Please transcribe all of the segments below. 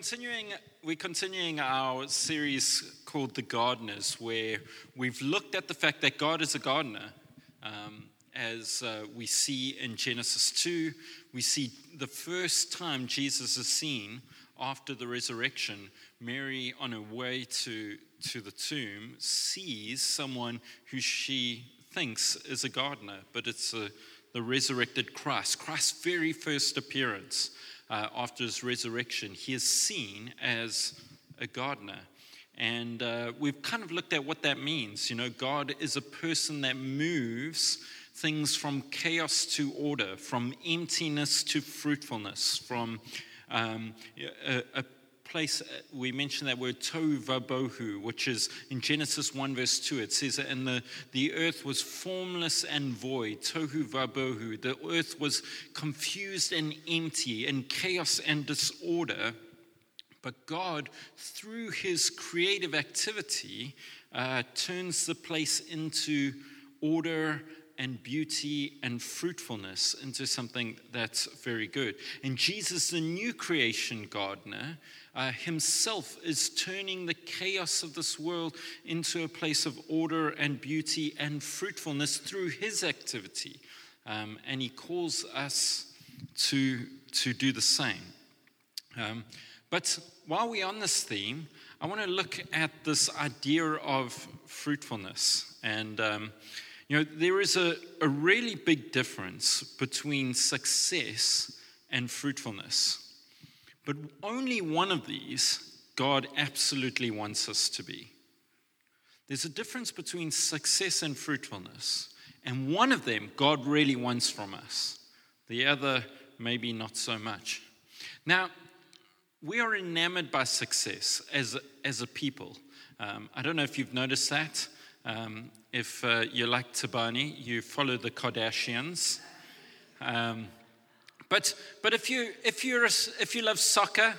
continuing, we're continuing our series called The Gardeners, where we've looked at the fact that God is a gardener. Um, as uh, we see in Genesis 2, we see the first time Jesus is seen after the resurrection. Mary, on her way to, to the tomb, sees someone who she thinks is a gardener, but it's a, the resurrected Christ, Christ's very first appearance uh, after his resurrection, he is seen as a gardener. And uh, we've kind of looked at what that means. You know, God is a person that moves things from chaos to order, from emptiness to fruitfulness, from um, a, a place, uh, we mentioned that word tohu vabohu, which is in Genesis 1, verse 2. It says, And the, the earth was formless and void, tohu vabohu. The earth was confused and empty, in chaos and disorder. But God, through his creative activity, uh, turns the place into order and beauty and fruitfulness into something that's very good. And Jesus, the new creation gardener, uh, himself is turning the chaos of this world into a place of order and beauty and fruitfulness through his activity. Um, and he calls us to, to do the same. Um, but while we're on this theme, I want to look at this idea of fruitfulness. And um, you know, there is a, a really big difference between success and fruitfulness. But only one of these God absolutely wants us to be. There's a difference between success and fruitfulness, and one of them God really wants from us, the other, maybe not so much. Now, we are enamored by success as a, as a people. Um, I don't know if you've noticed that. Um, if uh, you like Tabani, you follow the Kardashians. Um, but but if you if you're if you love soccer,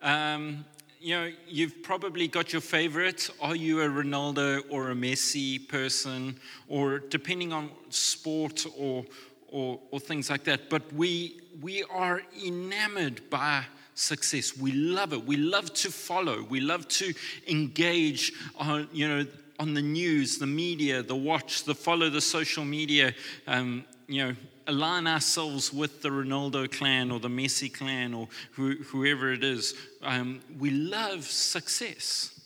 um, you know you've probably got your favorite. Are you a Ronaldo or a Messi person, or depending on sport or or, or things like that? But we we are enamored by success. We love it. We love to follow. We love to engage on you know on the news, the media, the watch, the follow, the social media, um, you know, align ourselves with the Ronaldo clan or the Messi clan or who, whoever it is. Um, we love success.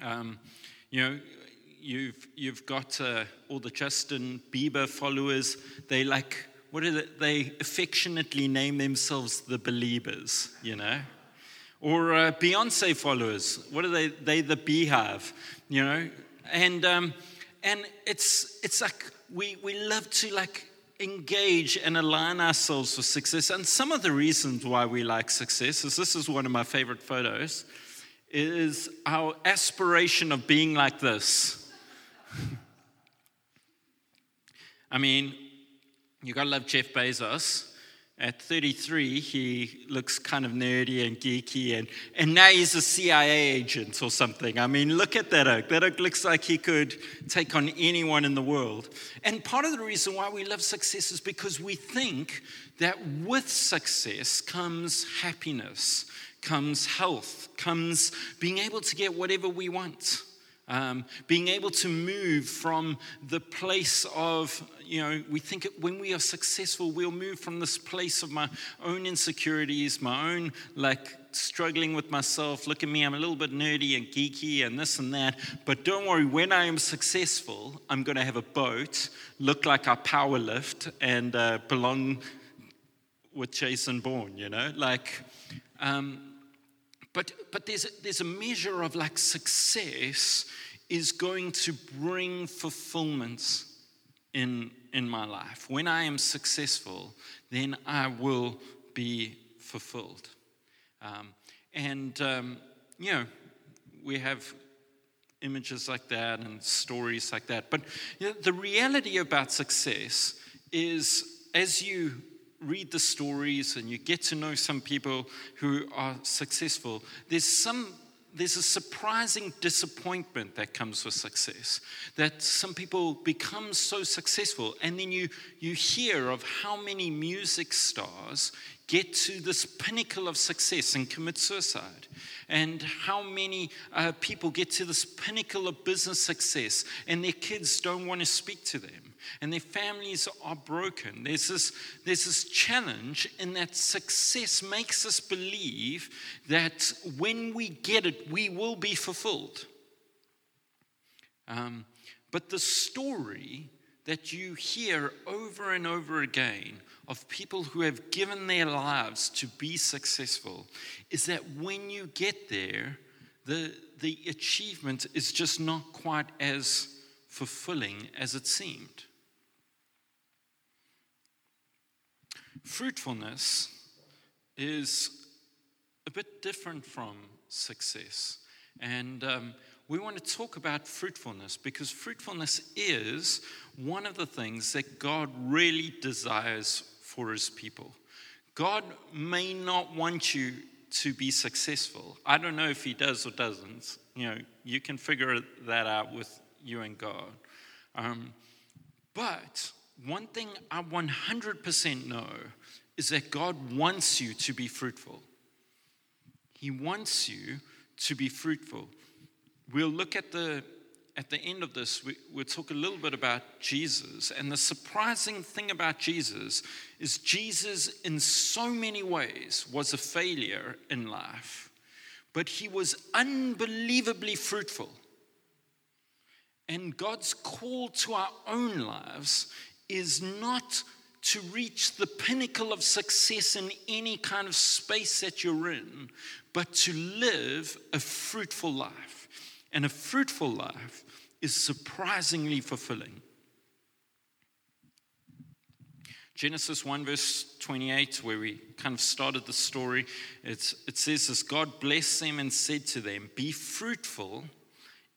Um, you know, you've, you've got uh, all the Justin Bieber followers. They like, what are they? They affectionately name themselves the believers, you know? Or uh, Beyonce followers. What are they? They the beehive, you know? And, um, and it's, it's like we, we love to like engage and align ourselves for success. And some of the reasons why we like success is this is one of my favorite photos, is our aspiration of being like this. I mean, you gotta love Jeff Bezos. At 33, he looks kind of nerdy and geeky, and, and now he's a CIA agent or something. I mean, look at that oak. That oak looks like he could take on anyone in the world. And part of the reason why we love success is because we think that with success comes happiness, comes health, comes being able to get whatever we want. Um, being able to move from the place of, you know, we think when we are successful, we'll move from this place of my own insecurities, my own like struggling with myself. Look at me, I'm a little bit nerdy and geeky and this and that. But don't worry, when I am successful, I'm going to have a boat, look like I power lift, and uh, belong with Jason Bourne, you know? Like, um, but, but there's, a, there's a measure of like success is going to bring fulfillment in, in my life. When I am successful, then I will be fulfilled. Um, and, um, you know, we have images like that and stories like that. But you know, the reality about success is as you read the stories and you get to know some people who are successful, there's some there's a surprising disappointment that comes with success. That some people become so successful, and then you, you hear of how many music stars get to this pinnacle of success and commit suicide? And how many uh, people get to this pinnacle of business success and their kids don't want to speak to them and their families are broken? There's this, there's this challenge in that success makes us believe that when we get it, we will be fulfilled. Um, but the story that you hear over and over again of people who have given their lives to be successful is that when you get there, the, the achievement is just not quite as fulfilling as it seemed. Fruitfulness is a bit different from success. And um, we want to talk about fruitfulness because fruitfulness is one of the things that God really desires for his people. God may not want you to be successful. I don't know if he does or doesn't. You know, you can figure that out with you and God. Um, but one thing I 100% know is that God wants you to be fruitful. He wants you to be fruitful. We'll look at the at the end of this, we, we'll talk a little bit about Jesus. And the surprising thing about Jesus is Jesus, in so many ways, was a failure in life, but he was unbelievably fruitful. And God's call to our own lives is not to reach the pinnacle of success in any kind of space that you're in, but to live a fruitful life. And a fruitful life is surprisingly fulfilling. Genesis 1, verse 28, where we kind of started the story, it says this God blessed them and said to them, Be fruitful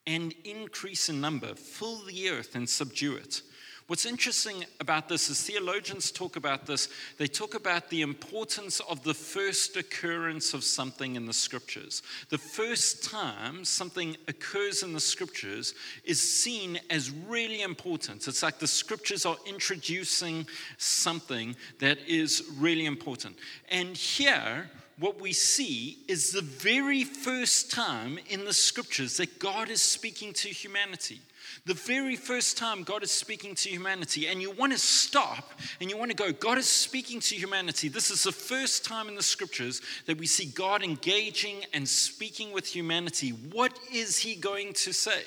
and increase in number, fill the earth and subdue it. What's interesting about this is theologians talk about this. They talk about the importance of the first occurrence of something in the scriptures. The first time something occurs in the scriptures is seen as really important. It's like the scriptures are introducing something that is really important. And here, what we see is the very first time in the scriptures that God is speaking to humanity. The very first time God is speaking to humanity, and you want to stop and you want to go, God is speaking to humanity. This is the first time in the scriptures that we see God engaging and speaking with humanity. What is He going to say?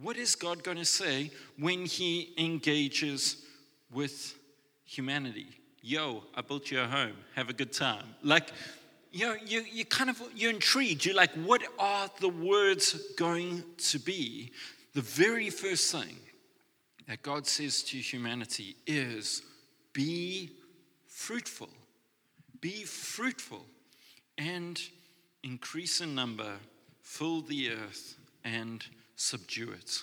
What is God going to say when He engages with humanity? Yo, I built you a home. Have a good time. Like, you know, you, you kind of, you're intrigued. You're like, what are the words going to be? The very first thing that God says to humanity is be fruitful. Be fruitful and increase in number, fill the earth, and subdue it.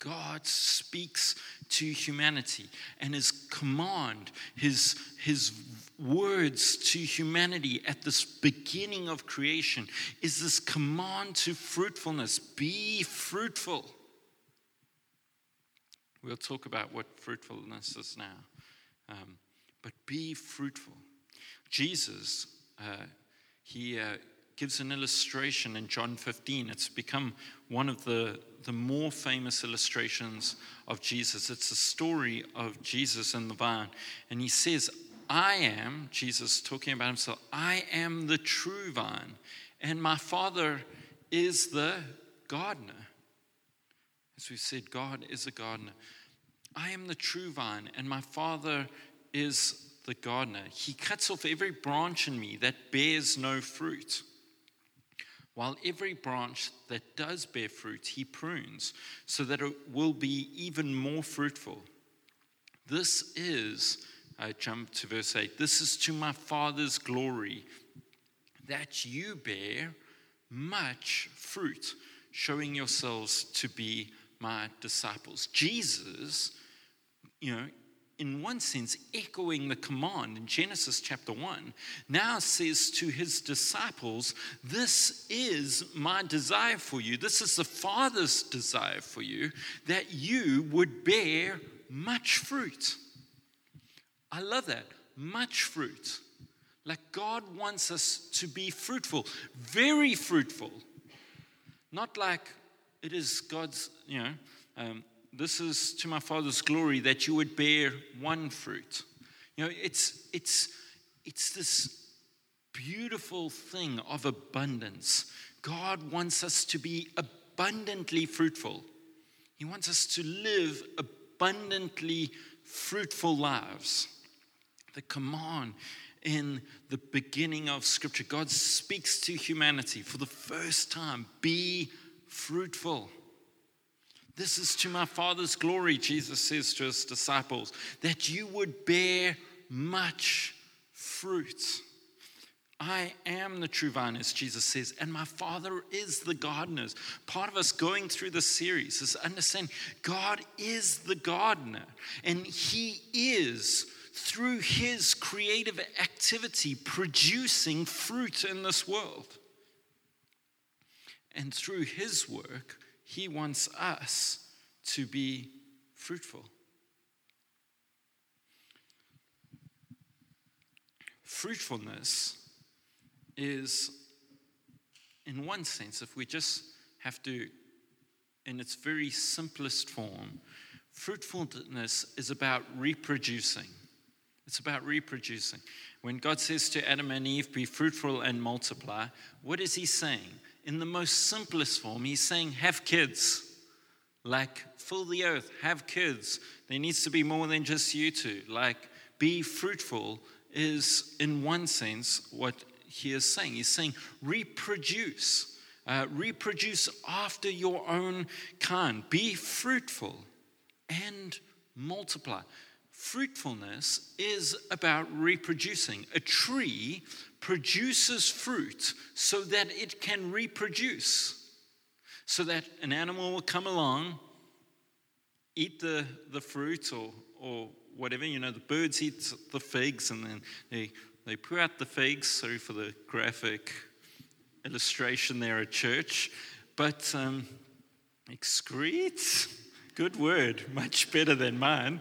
God speaks to humanity, and his command, his, his words to humanity at this beginning of creation is this command to fruitfulness be fruitful. We'll talk about what fruitfulness is now. Um, but be fruitful. Jesus, uh, he uh, gives an illustration in John 15. It's become one of the, the more famous illustrations of Jesus. It's a story of Jesus in the vine. And he says, I am, Jesus talking about himself, I am the true vine, and my Father is the gardener. As we've said, God is a gardener. I am the true vine, and my Father is the gardener. He cuts off every branch in me that bears no fruit. While every branch that does bear fruit, he prunes so that it will be even more fruitful. This is I jump to verse 8. This is to my Father's glory that you bear much fruit, showing yourselves to be my disciples. Jesus, you know, in one sense, echoing the command in Genesis chapter 1, now says to his disciples, This is my desire for you. This is the Father's desire for you, that you would bear much fruit. I love that. much fruit. Like God wants us to be fruitful, very fruitful. Not like it is God's, you know, um, this is to my Father's glory that you would bear one fruit. You know, it's, it's, it's this beautiful thing of abundance. God wants us to be abundantly fruitful. He wants us to live abundantly fruitful lives. The command in the beginning of Scripture, God speaks to humanity for the first time be fruitful. This is to my Father's glory, Jesus says to his disciples, that you would bear much fruit. I am the true vine, as Jesus says, and my Father is the gardener. Part of us going through this series is understanding God is the gardener, and He is, through His creative activity, producing fruit in this world. And through His work, He wants us to be fruitful. Fruitfulness is, in one sense, if we just have to, in its very simplest form, fruitfulness is about reproducing. It's about reproducing. When God says to Adam and Eve, be fruitful and multiply, what is he saying? In the most simplest form, he's saying, have kids. Like, fill the earth, have kids. There needs to be more than just you two. Like, be fruitful is, in one sense, what he is saying. He's saying, reproduce. Uh, reproduce after your own kind. Be fruitful and multiply. Fruitfulness is about reproducing. A tree produces fruit so that it can reproduce, so that an animal will come along, eat the, the fruit or, or whatever. You know, the birds eat the figs and then they they put out the figs, sorry for the graphic illustration there at church, but um, excrete, good word, much better than mine.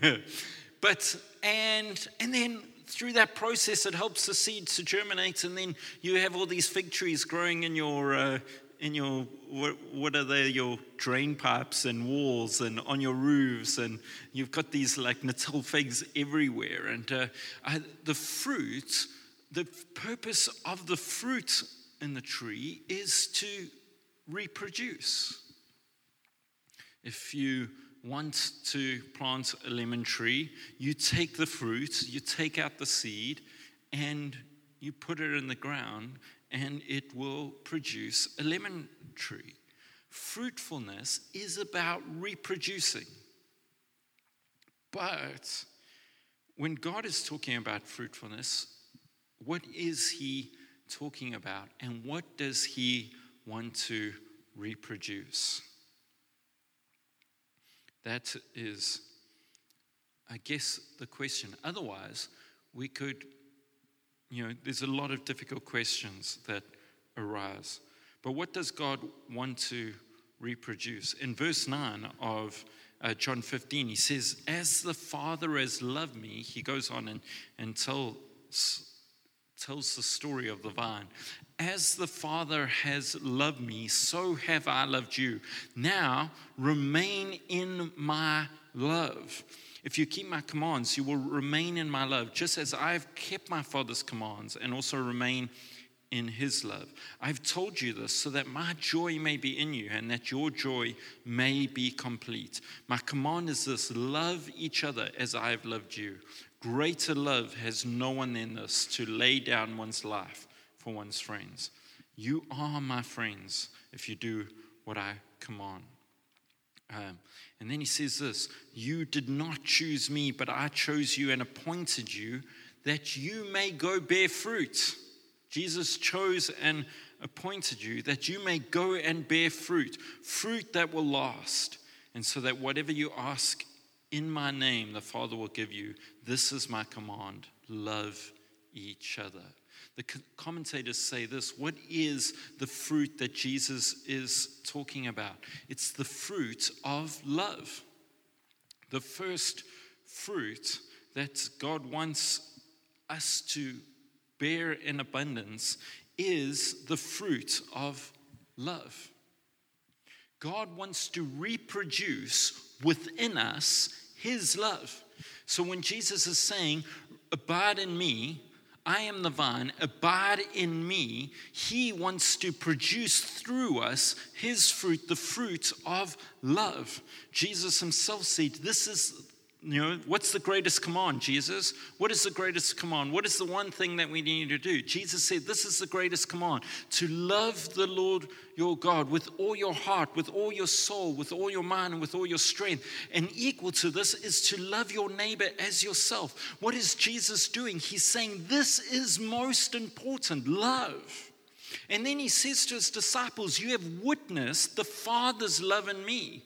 but, and, and then through that process, it helps the seeds to germinate, and then you have all these fig trees growing in your, uh, in your what, are they your drain pipes and walls and on your roofs and you've got these like natal figs everywhere. And uh, I, the fruit the purpose of the fruit in the tree is to reproduce. If you want to plant a lemon tree you take the fruit you take out the seed and you put it in the ground and it will produce a lemon tree. Fruitfulness is about reproducing. But when God is talking about fruitfulness, what is He talking about? And what does He want to reproduce? That is, I guess, the question. Otherwise, we could you know, there's a lot of difficult questions that arise. But what does God want to reproduce? In verse 9 of uh, John 15, he says, As the Father has loved me, he goes on and, and tells, tells the story of the vine. As the Father has loved me, so have I loved you. Now remain in my love. If you keep my commands, you will remain in my love, just as I have kept my Father's commands and also remain in his love. I've told you this so that my joy may be in you and that your joy may be complete. My command is this love each other as I have loved you. Greater love has no one than this to lay down one's life for one's friends. You are my friends if you do what I command. Um, and then he says this You did not choose me, but I chose you and appointed you that you may go bear fruit. Jesus chose and appointed you that you may go and bear fruit, fruit that will last. And so that whatever you ask in my name, the Father will give you. This is my command love each other. The commentators say this what is the fruit that Jesus is talking about? It's the fruit of love. The first fruit that God wants us to bear in abundance is the fruit of love. God wants to reproduce within us his love. So when Jesus is saying, Abide in me, I am the vine, abide in me, he wants to produce through us his fruit, the fruit of love. Jesus himself said, This is you know, what's the greatest command, Jesus? What is the greatest command? What is the one thing that we need to do? Jesus said, This is the greatest command to love the Lord your God with all your heart, with all your soul, with all your mind, and with all your strength. And equal to this is to love your neighbor as yourself. What is Jesus doing? He's saying, This is most important love. And then he says to his disciples, You have witnessed the Father's love in me.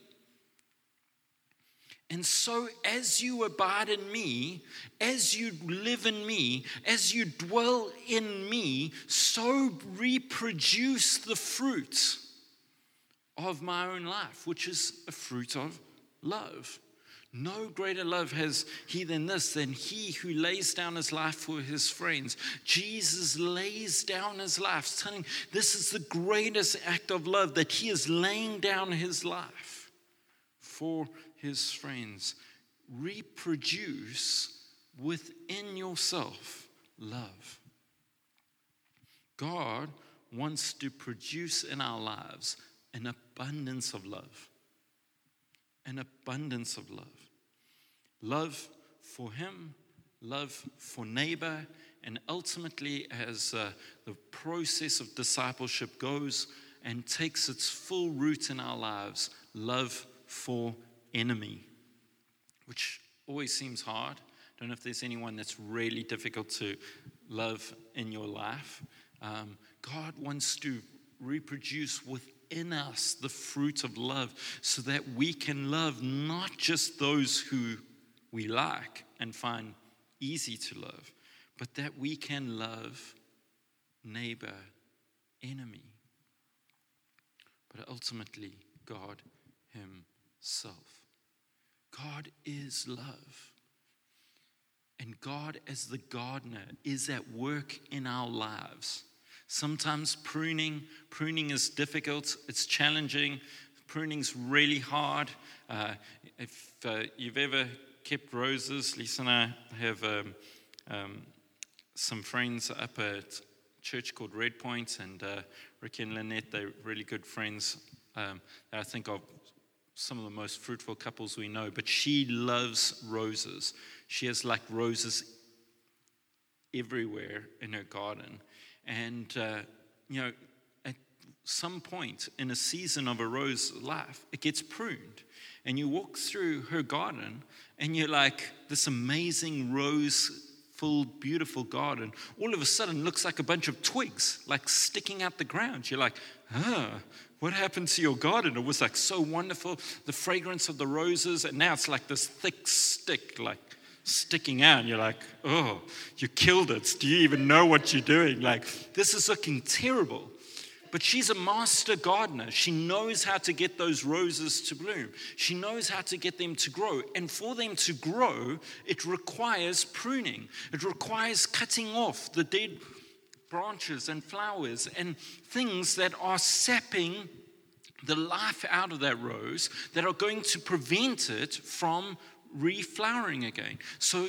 And so, as you abide in me, as you live in me, as you dwell in me, so reproduce the fruit of my own life, which is a fruit of love. No greater love has he than this, than he who lays down his life for his friends. Jesus lays down his life, telling this is the greatest act of love that he is laying down his life for his friends. Reproduce within yourself love. God wants to produce in our lives an abundance of love. An abundance of love. Love for Him, love for neighbor, and ultimately, as uh, the process of discipleship goes and takes its full root in our lives, love for enemy, which always seems hard. I don't know if there's anyone that's really difficult to love in your life. Um, God wants to reproduce within us the fruit of love so that we can love not just those who we like and find easy to love, but that we can love neighbor, enemy, but ultimately God Himself. God is love. And God, as the gardener, is at work in our lives. Sometimes pruning, pruning is difficult, it's challenging, pruning's really hard. Uh, if uh, you've ever kept roses, Lisa and I have um, um, some friends up at church called Red Point, and uh, Ricky and Lynette, they're really good friends. Um, I think of some of the most fruitful couples we know, but she loves roses. She has like roses everywhere in her garden. And, uh, you know, at some point in a season of a rose life, it gets pruned. And you walk through her garden and you're like, this amazing rose full, beautiful garden, all of a sudden looks like a bunch of twigs, like sticking out the ground. You're like, ah, what happened to your garden? It was like so wonderful, the fragrance of the roses, and now it's like this thick stick, like sticking out. And you're like, oh, you killed it. Do you even know what you're doing? Like, this is looking terrible. But she's a master gardener. She knows how to get those roses to bloom. She knows how to get them to grow. And for them to grow, it requires pruning, it requires cutting off the dead branches and flowers and things that are sapping the life out of that rose that are going to prevent it from reflowering again. So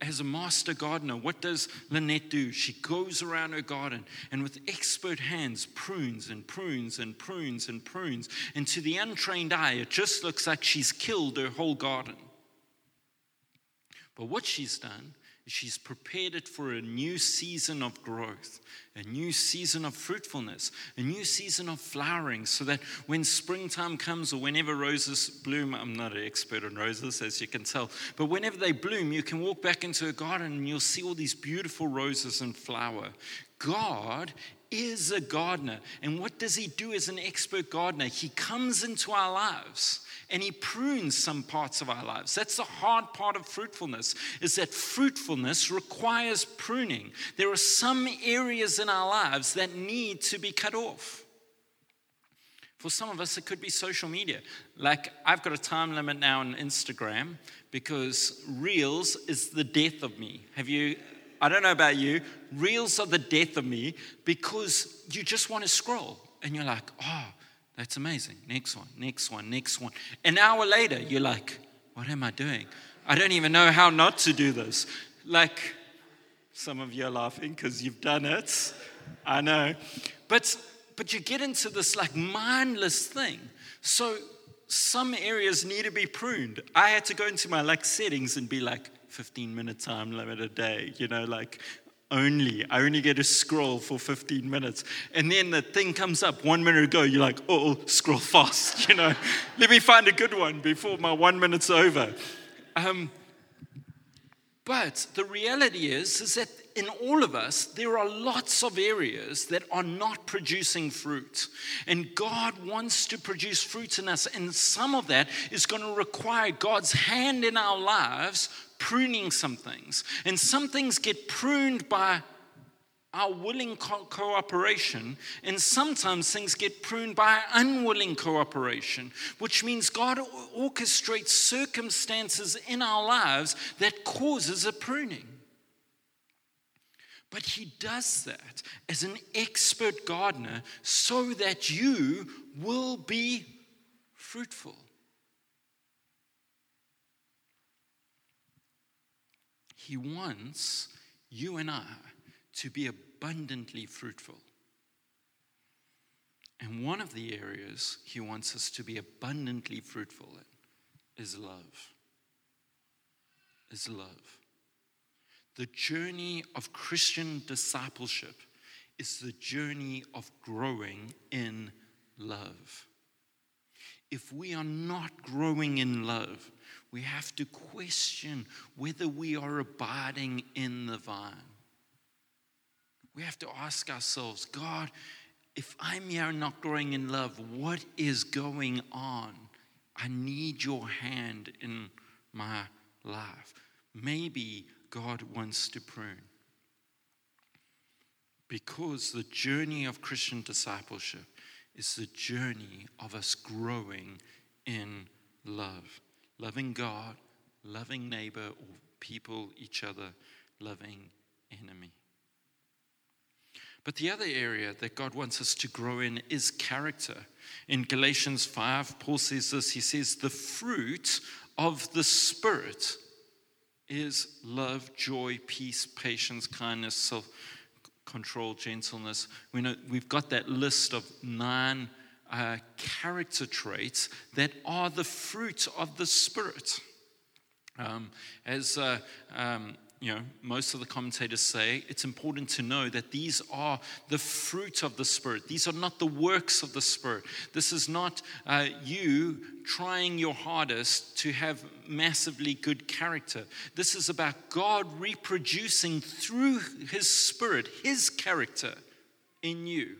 as a master gardener, what does Lynette do? She goes around her garden and with expert hands prunes and prunes and prunes and prunes. And to the untrained eye, it just looks like she's killed her whole garden. But what she's done She's prepared it for a new season of growth, a new season of fruitfulness, a new season of flowering, so that when springtime comes or whenever roses bloom, I'm not an expert on roses, as you can tell, but whenever they bloom, you can walk back into a garden and you'll see all these beautiful roses in flower. God is a gardener. And what does he do as an expert gardener? He comes into our lives and he prunes some parts of our lives. That's the hard part of fruitfulness is that fruitfulness requires pruning. There are some areas in our lives that need to be cut off. For some of us, it could be social media. Like, I've got a time limit now on Instagram because Reels is the death of me. Have you? I don't know about you. Reels are the death of me because you just want to scroll and you're like, oh, that's amazing. Next one, next one, next one. An hour later, you're like, what am I doing? I don't even know how not to do this. Like, some of you are laughing because you've done it. I know. But but you get into this like mindless thing. So some areas need to be pruned. I had to go into my like settings and be like 15 minute time limit a day, you know, like only. I only get to scroll for 15 minutes. And then the thing comes up one minute ago, you're like, oh, scroll fast, you know. Let me find a good one before my one minute's over. Um, but the reality is, is that in all of us, there are lots of areas that are not producing fruit. And God wants to produce fruit in us. And some of that is going to require God's hand in our lives pruning some things. And some things get pruned by our willing co- cooperation, and sometimes things get pruned by unwilling cooperation, which means God orchestrates circumstances in our lives that causes a pruning. But he does that as an expert gardener so that you will be fruitful. He wants you and I to be abundantly fruitful. And one of the areas he wants us to be abundantly fruitful in is love. Is love. The journey of Christian discipleship is the journey of growing in love. If we are not growing in love, we have to question whether we are abiding in the vine. We have to ask ourselves, God, if I'm here not growing in love, what is going on? I need your hand in my life. Maybe God wants to prune. Because the journey of Christian discipleship is the journey of us growing in love. Loving God, loving neighbor or people, each other, loving enemy. But the other area that God wants us to grow in is character. In Galatians 5, Paul says this He says, The fruit of the Spirit is love, joy, peace, patience, kindness, self control, gentleness. We know, we've got that list of nine uh, character traits that are the fruit of the Spirit. Um, as uh, um, you know, most of the commentators say it's important to know that these are the fruit of the Spirit. These are not the works of the Spirit. This is not uh, you trying your hardest to have massively good character. This is about God reproducing through His Spirit, His character in you.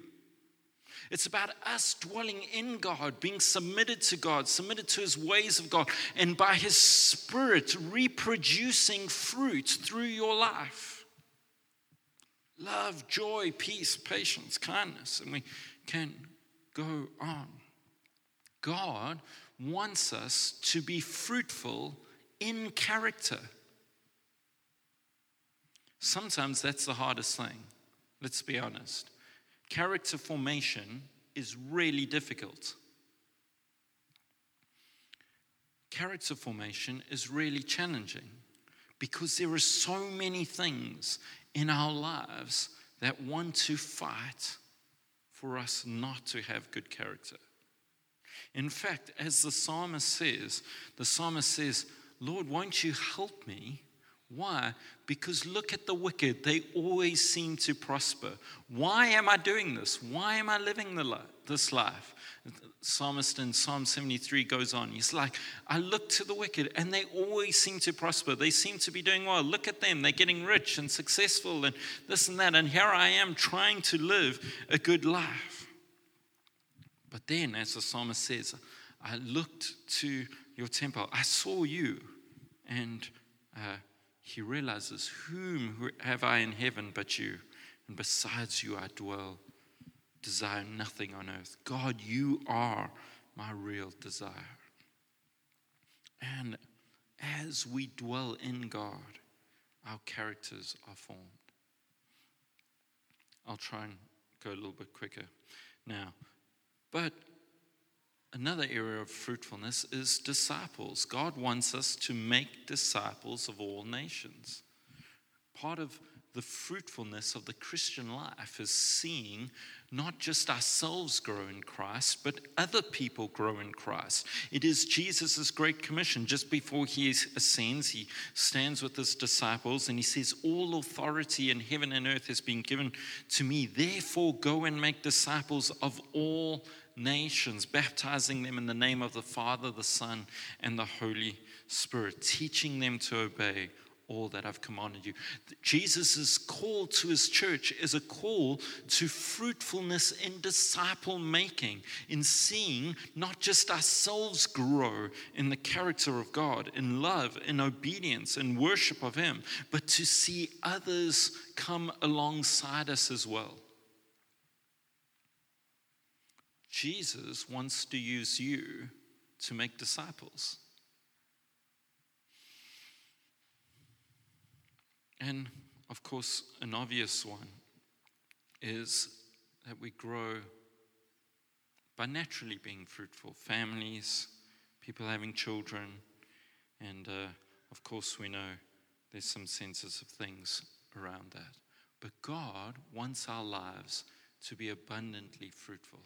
It's about us dwelling in God, being submitted to God, submitted to His ways of God, and by His Spirit reproducing fruit through your life. Love, joy, peace, patience, kindness, and we can go on. God wants us to be fruitful in character. Sometimes that's the hardest thing, let's be honest character formation is really difficult. Character formation is really challenging because there are so many things in our lives that want to fight for us not to have good character. In fact, as the psalmist says, the psalmist says, Lord, won't you help me why? Because look at the wicked. They always seem to prosper. Why am I doing this? Why am I living li- this life? The Psalmist in Psalm 73 goes on. He's like, I look to the wicked and they always seem to prosper. They seem to be doing well. Look at them. They're getting rich and successful and this and that. And here I am trying to live a good life. But then, as the psalmist says, I looked to your temple. I saw you and uh, he realizes, Whom have I in heaven but you? And besides you, I dwell desire nothing on earth. God, you are my real desire. And as we dwell in God, our characters are formed. I'll try and go a little bit quicker now. But another area of fruitfulness is disciples. God wants us to make disciples of all nations. Part of the fruitfulness of the Christian life is seeing not just ourselves grow in Christ, but other people grow in Christ. It is Jesus' great commission. Just before he ascends, he stands with his disciples and he says, All authority in heaven and earth has been given to me. Therefore, go and make disciples of all nations, baptizing them in the name of the Father, the Son, and the Holy Spirit, teaching them to obey all that I've commanded you. Jesus' call to his church is a call to fruitfulness in disciple making, in seeing not just ourselves grow in the character of God, in love, in obedience, in worship of him, but to see others come alongside us as well. Jesus wants to use you to make disciples. And of course, an obvious one is that we grow by naturally being fruitful families, people having children, and uh, of course, we know there's some senses of things around that. But God wants our lives to be abundantly fruitful.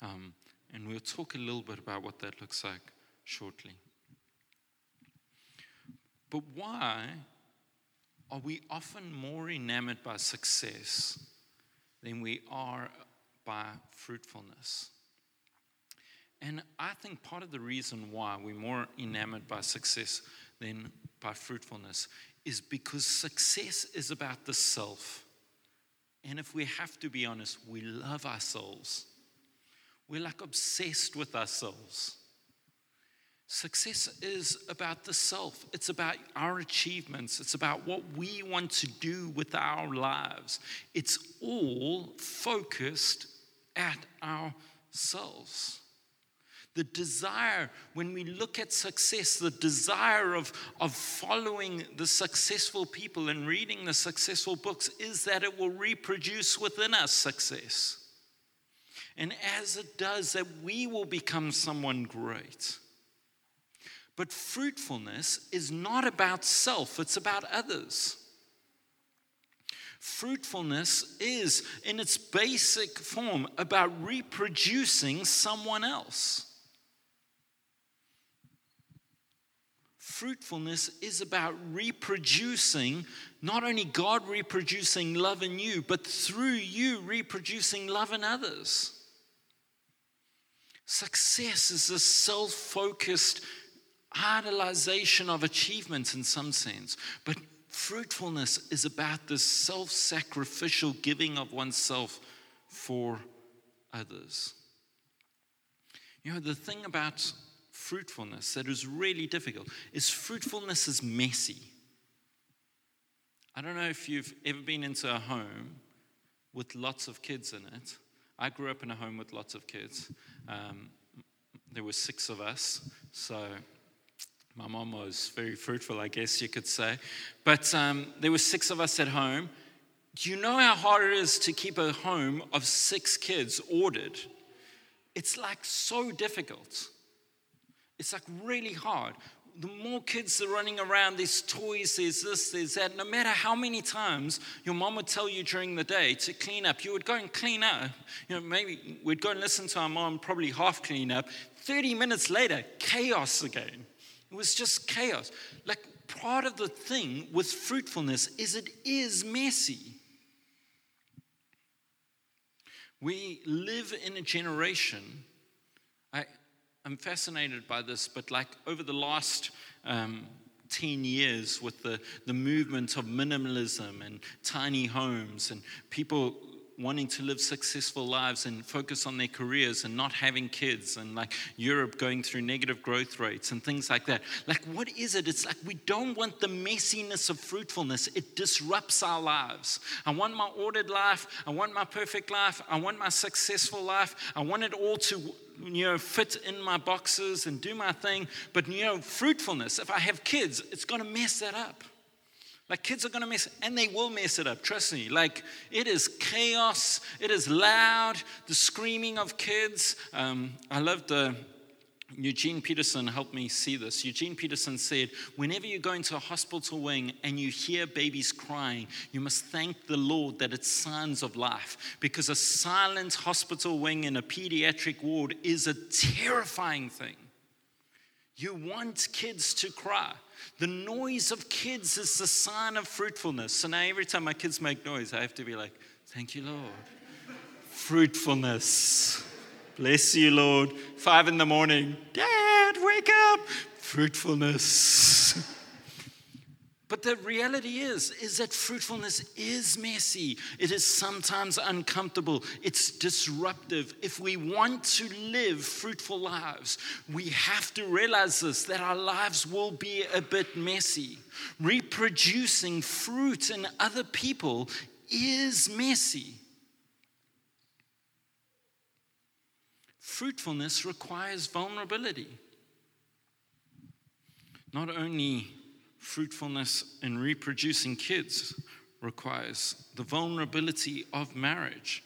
Um, and we'll talk a little bit about what that looks like shortly. But why are we often more enamored by success than we are by fruitfulness. And I think part of the reason why we're more enamored by success than by fruitfulness is because success is about the self. And if we have to be honest, we love ourselves. We're like obsessed with ourselves. Success is about the self. It's about our achievements. It's about what we want to do with our lives. It's all focused at ourselves. The desire, when we look at success, the desire of, of following the successful people and reading the successful books is that it will reproduce within us success. And as it does, that we will become someone great. But fruitfulness is not about self, it's about others. Fruitfulness is, in its basic form, about reproducing someone else. Fruitfulness is about reproducing, not only God reproducing love in you, but through you reproducing love in others. Success is a self focused idolization of achievements in some sense. But fruitfulness is about the self sacrificial giving of oneself for others. You know, the thing about fruitfulness that is really difficult is fruitfulness is messy. I don't know if you've ever been into a home with lots of kids in it. I grew up in a home with lots of kids. Um, there were six of us, so my mom was very fruitful, I guess you could say. But um, there were six of us at home. Do you know how hard it is to keep a home of six kids ordered? It's like so difficult. It's like really hard. The more kids are running around, there's toys, there's this, there's that. No matter how many times your mom would tell you during the day to clean up, you would go and clean up. You know, maybe we'd go and listen to our mom, probably half clean up. 30 minutes later, chaos again. It was just chaos. Like part of the thing with fruitfulness is it is messy. We live in a generation. I, I'm fascinated by this, but like over the last um, 10 years with the, the movement of minimalism and tiny homes and people wanting to live successful lives and focus on their careers and not having kids and like Europe going through negative growth rates and things like that. Like, what is it? It's like we don't want the messiness of fruitfulness, it disrupts our lives. I want my ordered life, I want my perfect life, I want my successful life, I want it all to you know, fit in my boxes and do my thing. But, you know, fruitfulness, if I have kids, it's going to mess that up. Like kids are gonna mess, and they will mess it up. Trust me. Like it is chaos. It is loud. The screaming of kids. Um, I love the. Eugene Peterson helped me see this. Eugene Peterson said, Whenever you go into a hospital wing and you hear babies crying, you must thank the Lord that it's signs of life. Because a silent hospital wing in a pediatric ward is a terrifying thing. You want kids to cry. The noise of kids is the sign of fruitfulness. So now every time my kids make noise, I have to be like, Thank you, Lord. fruitfulness. Bless you, Lord. Five in the morning, Dad, wake up. Fruitfulness. But the reality is, is that fruitfulness is messy. It is sometimes uncomfortable. It's disruptive. If we want to live fruitful lives, we have to realize this that our lives will be a bit messy. Reproducing fruit in other people is messy. Fruitfulness requires vulnerability. Not only fruitfulness in reproducing kids requires the vulnerability of marriage,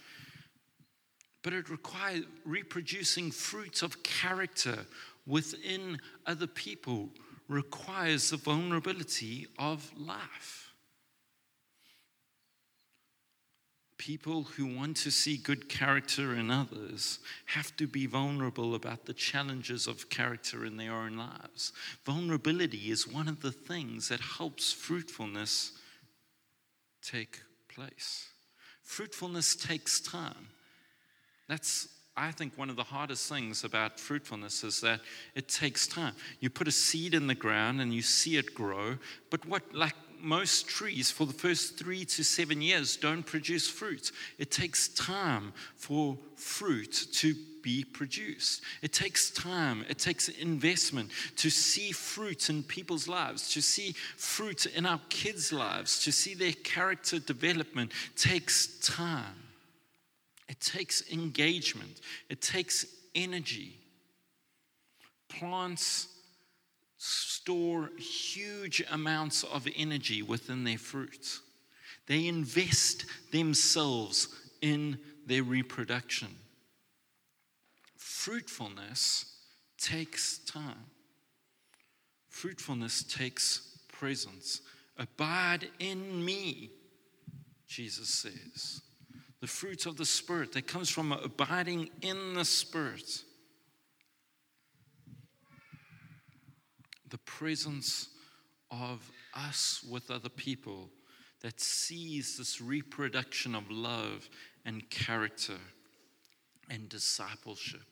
but it requires reproducing fruit of character within other people requires the vulnerability of life. People who want to see good character in others have to be vulnerable about the challenges of character in their own lives. Vulnerability is one of the things that helps fruitfulness take place. Fruitfulness takes time. That's I think one of the hardest things about fruitfulness is that it takes time. You put a seed in the ground and you see it grow, but what, like most trees, for the first three to seven years, don't produce fruit. It takes time for fruit to be produced. It takes time, it takes investment to see fruit in people's lives, to see fruit in our kids' lives, to see their character development takes time. It takes engagement, it takes energy. Plants store huge amounts of energy within their fruits. They invest themselves in their reproduction. Fruitfulness takes time. Fruitfulness takes presence. Abide in me, Jesus says. The fruit of the Spirit that comes from abiding in the Spirit. The presence of us with other people that sees this reproduction of love and character and discipleship.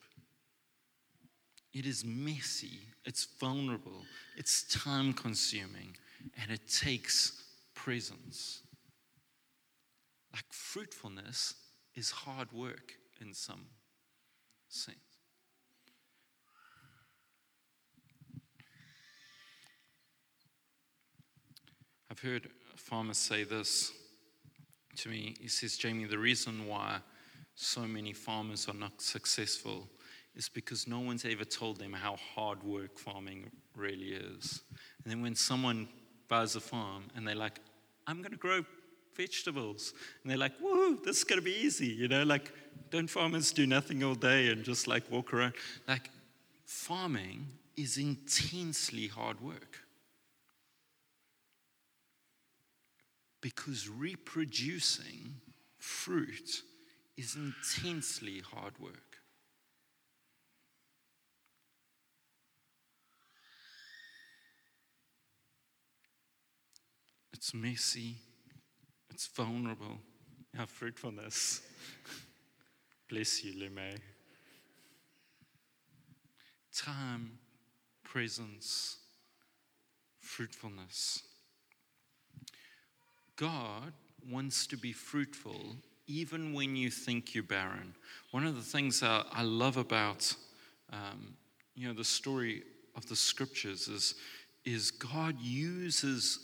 It is messy, it's vulnerable, it's time consuming, and it takes presence. Like fruitfulness is hard work in some sense. I've heard farmers say this to me. He says, Jamie, the reason why so many farmers are not successful is because no one's ever told them how hard work farming really is. And then when someone buys a farm and they're like, I'm going to grow vegetables, and they're like, woohoo, this is going to be easy, you know, like, don't farmers do nothing all day and just like walk around? Like, farming is intensely hard work. Because reproducing fruit is intensely hard work. It's messy, it's vulnerable. Our fruitfulness. Bless you, Lume. Time, presence, fruitfulness. God wants to be fruitful even when you think you're barren. One of the things that I love about um, you know the story of the scriptures is, is God uses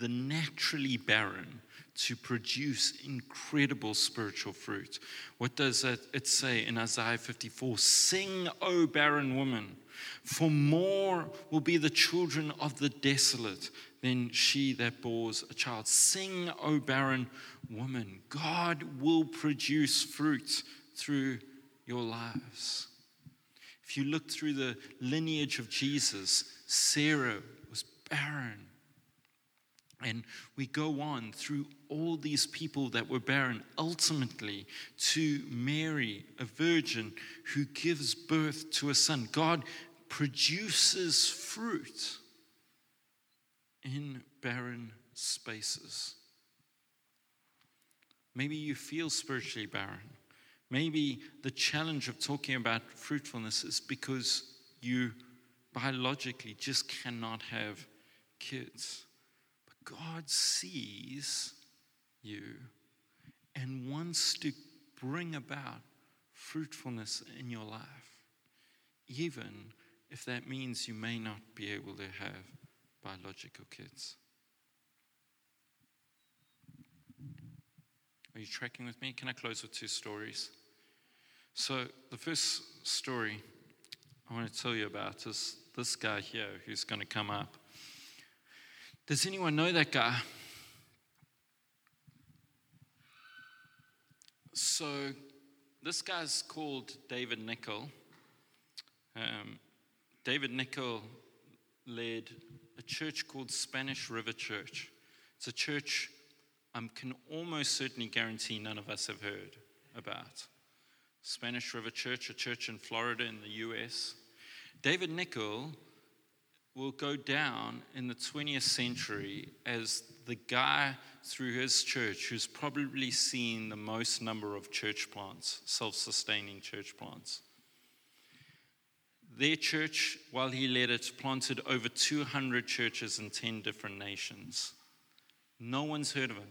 the naturally barren to produce incredible spiritual fruit. What does it say in Isaiah 54? Sing, O barren woman, for more will be the children of the desolate than she that bores a child. Sing, O barren woman, God will produce fruit through your lives. If you look through the lineage of Jesus, Sarah was barren. And we go on through all these people that were barren, ultimately to Mary, a virgin who gives birth to a son. God produces fruit in barren spaces. Maybe you feel spiritually barren. Maybe the challenge of talking about fruitfulness is because you biologically just cannot have kids. God sees you and wants to bring about fruitfulness in your life, even if that means you may not be able to have biological kids. Are you tracking with me? Can I close with two stories? So, the first story I want to tell you about is this guy here who's going to come up. Does anyone know that guy? So, this guy's called David Nickel. Um, David Nickel led a church called Spanish River Church. It's a church I can almost certainly guarantee none of us have heard about. Spanish River Church, a church in Florida in the US. David Nickel will go down in the 20th century as the guy through his church who's probably seen the most number of church plants, self sustaining church plants. Their church, while he led it, planted over 200 churches in 10 different nations. No one's heard of him.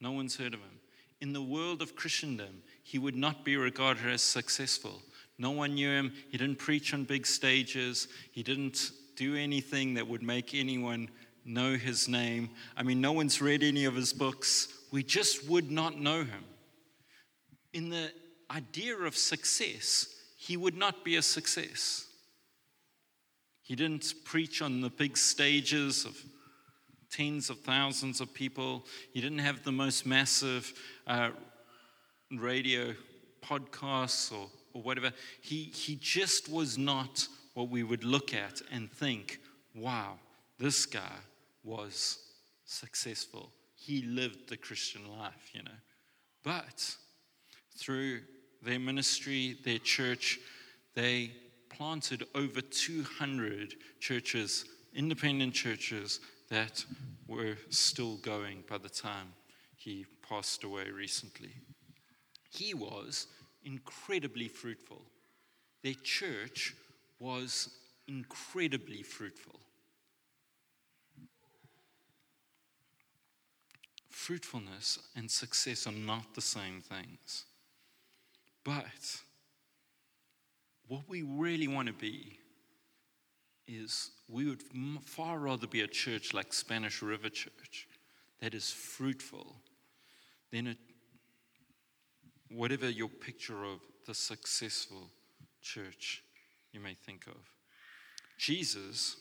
No one's heard of him. In the world of Christendom, he would not be regarded as successful. No one knew him. He didn't preach on big stages. He didn't do anything that would make anyone know his name. I mean, no one's read any of his books. We just would not know him. In the idea of success, he would not be a success. He didn't preach on the big stages of tens of thousands of people. He didn't have the most massive uh, radio podcasts or, or whatever. He, he just was not what we would look at and think, wow, this guy was successful. He lived the Christian life, you know. But through their ministry, their church, they planted over 200 churches, independent churches, that were still going by the time he passed away recently. He was incredibly fruitful. Their church was incredibly fruitful. Fruitfulness and success are not the same things. But what we really want to be is we would far rather be a church like Spanish River Church that is fruitful than a, whatever your picture of the successful church you may think of. Jesus,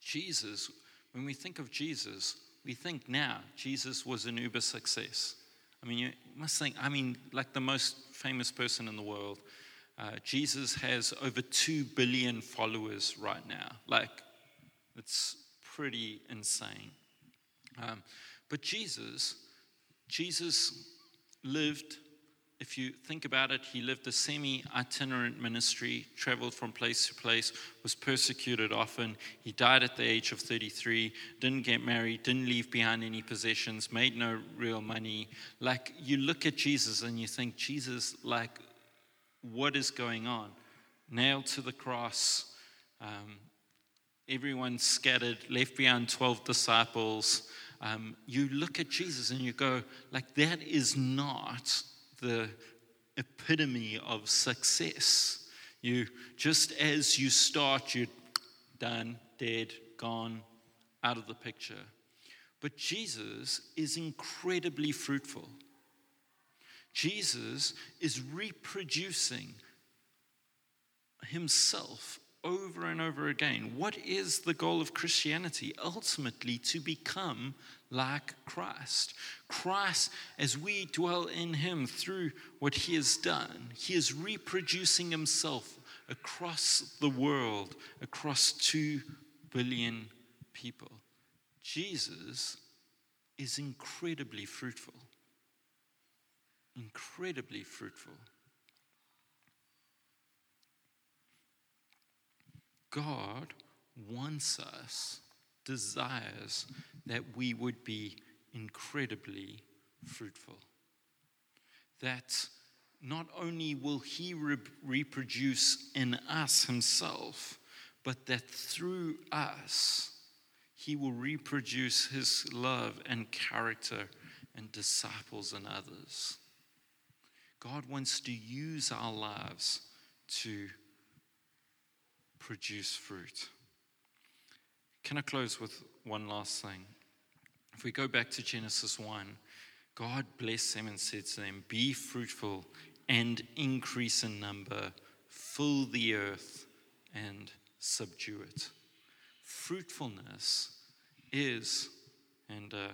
Jesus, when we think of Jesus, we think now Jesus was an uber success. I mean, you must think, I mean, like the most famous person in the world. Uh, Jesus has over 2 billion followers right now. Like, it's pretty insane. Um, but Jesus, Jesus lived if you think about it, he lived a semi itinerant ministry, traveled from place to place, was persecuted often. He died at the age of 33, didn't get married, didn't leave behind any possessions, made no real money. Like, you look at Jesus and you think, Jesus, like, what is going on? Nailed to the cross, um, everyone scattered, left behind 12 disciples. um, you look at Jesus and you go, like, that is not the epitome of success. You just as you start, you're done, dead, gone, out of the picture. But Jesus is incredibly fruitful. Jesus is reproducing himself over and over again. What is the goal of Christianity? Ultimately, to become like Christ. Christ, as we dwell in him through what he has done, he is reproducing himself across the world, across two billion people. Jesus is incredibly fruitful. Incredibly fruitful. God wants us, desires that we would be incredibly fruitful. That not only will He re- reproduce in us Himself, but that through us, He will reproduce His love and character and disciples and others. God wants to use our lives to produce fruit. Can I close with one last thing? If we go back to Genesis 1, God blessed them and said to them, Be fruitful and increase in number, fill the earth and subdue it. Fruitfulness is, and uh,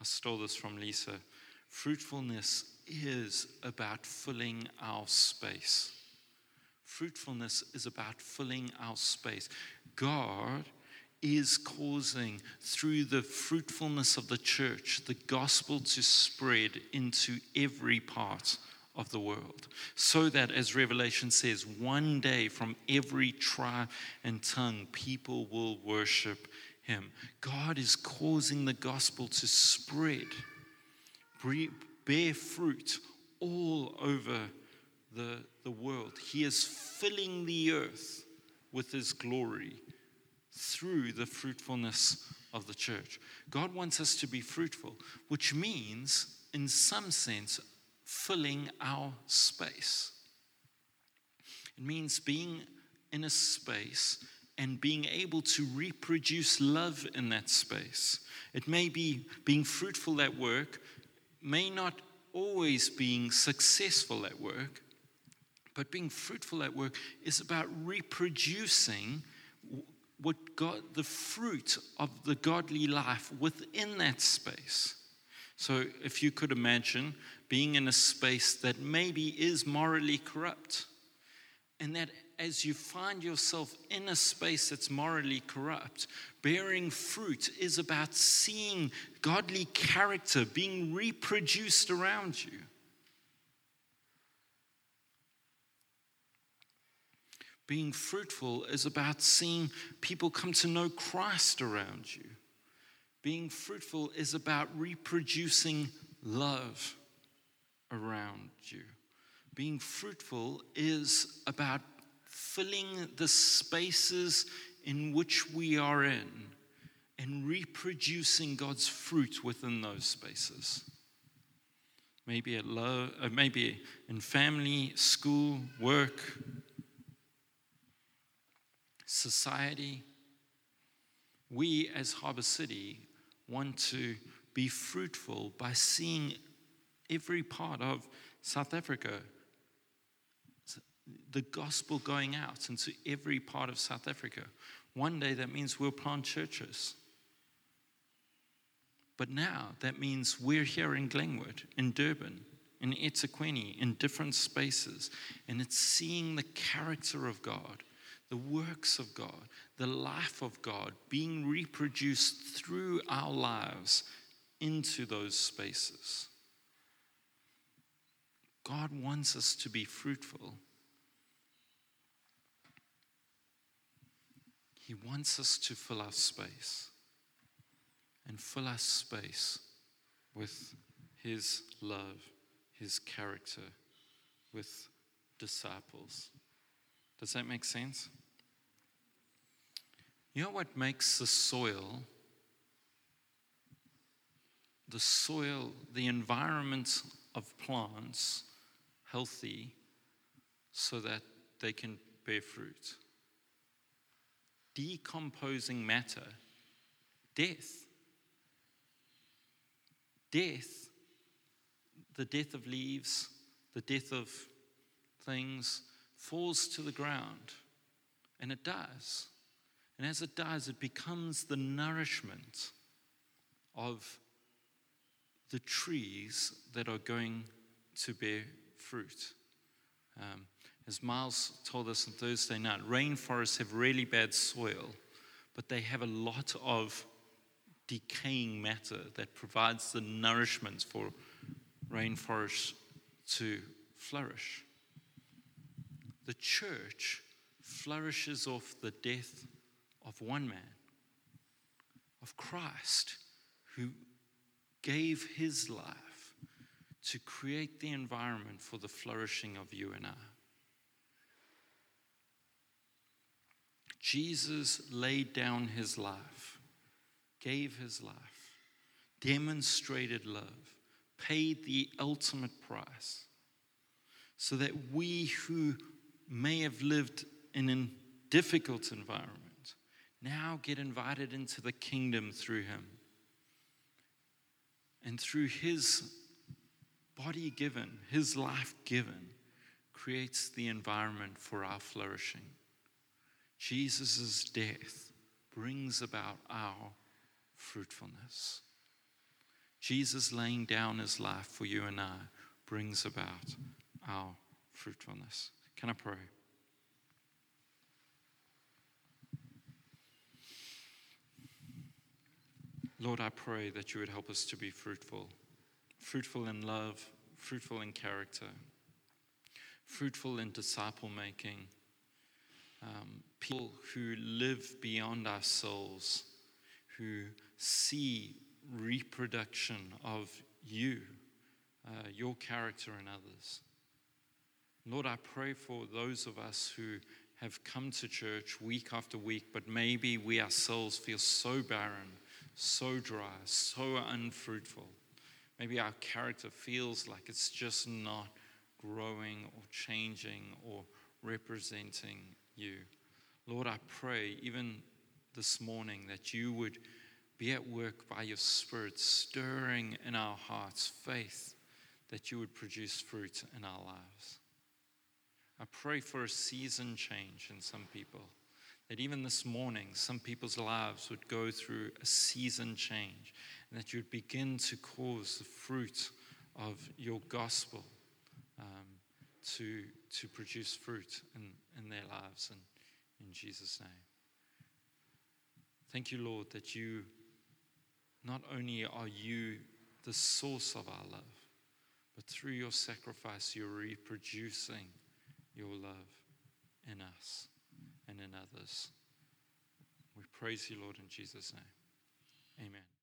I stole this from Lisa, fruitfulness is about filling our space. Fruitfulness is about filling our space. God is causing, through the fruitfulness of the church, the gospel to spread into every part of the world. So that, as Revelation says, one day from every tribe and tongue, people will worship him. God is causing the gospel to spread, bear fruit all over the, the world. He is filling the earth with his glory through the fruitfulness of the church. God wants us to be fruitful, which means, in some sense, filling our space. It means being in a space and being able to reproduce love in that space. It may be being fruitful at work, may not always being successful at work, but being fruitful at work is about reproducing what God, the fruit of the godly life within that space. So, if you could imagine being in a space that maybe is morally corrupt, and that as you find yourself in a space that's morally corrupt, bearing fruit is about seeing godly character being reproduced around you. Being fruitful is about seeing people come to know Christ around you. Being fruitful is about reproducing love around you. Being fruitful is about filling the spaces in which we are in and reproducing God's fruit within those spaces. Maybe at low, uh, maybe in family, school, work, society. We, as Harbour City, want to be fruitful by seeing every part of South Africa, the gospel going out into every part of South Africa. One day that means we'll plant churches. But now that means we're here in Glenwood, in Durban, in eThekwini, in different spaces, and it's seeing the character of God the works of God, the life of God being reproduced through our lives into those spaces. God wants us to be fruitful. He wants us to fill our space and fill our space with His love, His character, with disciples. Does that make sense? You know what makes the soil the soil, the environment of plants healthy so that they can bear fruit. Decomposing matter, death. Death, the death of leaves, the death of things, falls to the ground. And it does. And as it does, it becomes the nourishment of the trees that are going to bear fruit. Um, as Miles told us on Thursday night, rainforests have really bad soil, but they have a lot of decaying matter that provides the nourishment for rainforests to flourish. The church flourishes off the death of one man, of Christ, who gave his life to create the environment for the flourishing of you and I. Jesus laid down his life, gave his life, demonstrated love, paid the ultimate price, so that we who may have lived in a difficult environment now get invited into the kingdom through him. And through his body given, his life given, creates the environment for our flourishing. Jesus' death brings about our fruitfulness. Jesus laying down his life for you and I brings about our fruitfulness. Can I pray? Lord, I pray that you would help us to be fruitful, fruitful in love, fruitful in character, fruitful in disciple making um, people who live beyond ourselves, who see reproduction of you, uh, your character in others. Lord, I pray for those of us who have come to church week after week, but maybe we ourselves feel so barren, so dry, so unfruitful. Maybe our character feels like it's just not growing or changing or representing you. Lord, I pray even this morning that you would be at work by your Spirit, stirring in our hearts faith that you would produce fruit in our lives. I pray for a season change in some people. That even this morning, some people's lives would go through a season change, and that you would begin to cause the fruit of your gospel um, to, to produce fruit in, in their lives. And in Jesus' name. Thank you, Lord, that you not only are you the source of our love, but through your sacrifice, you're reproducing your love in us and in others. We praise you, Lord, in Jesus' name. Amen.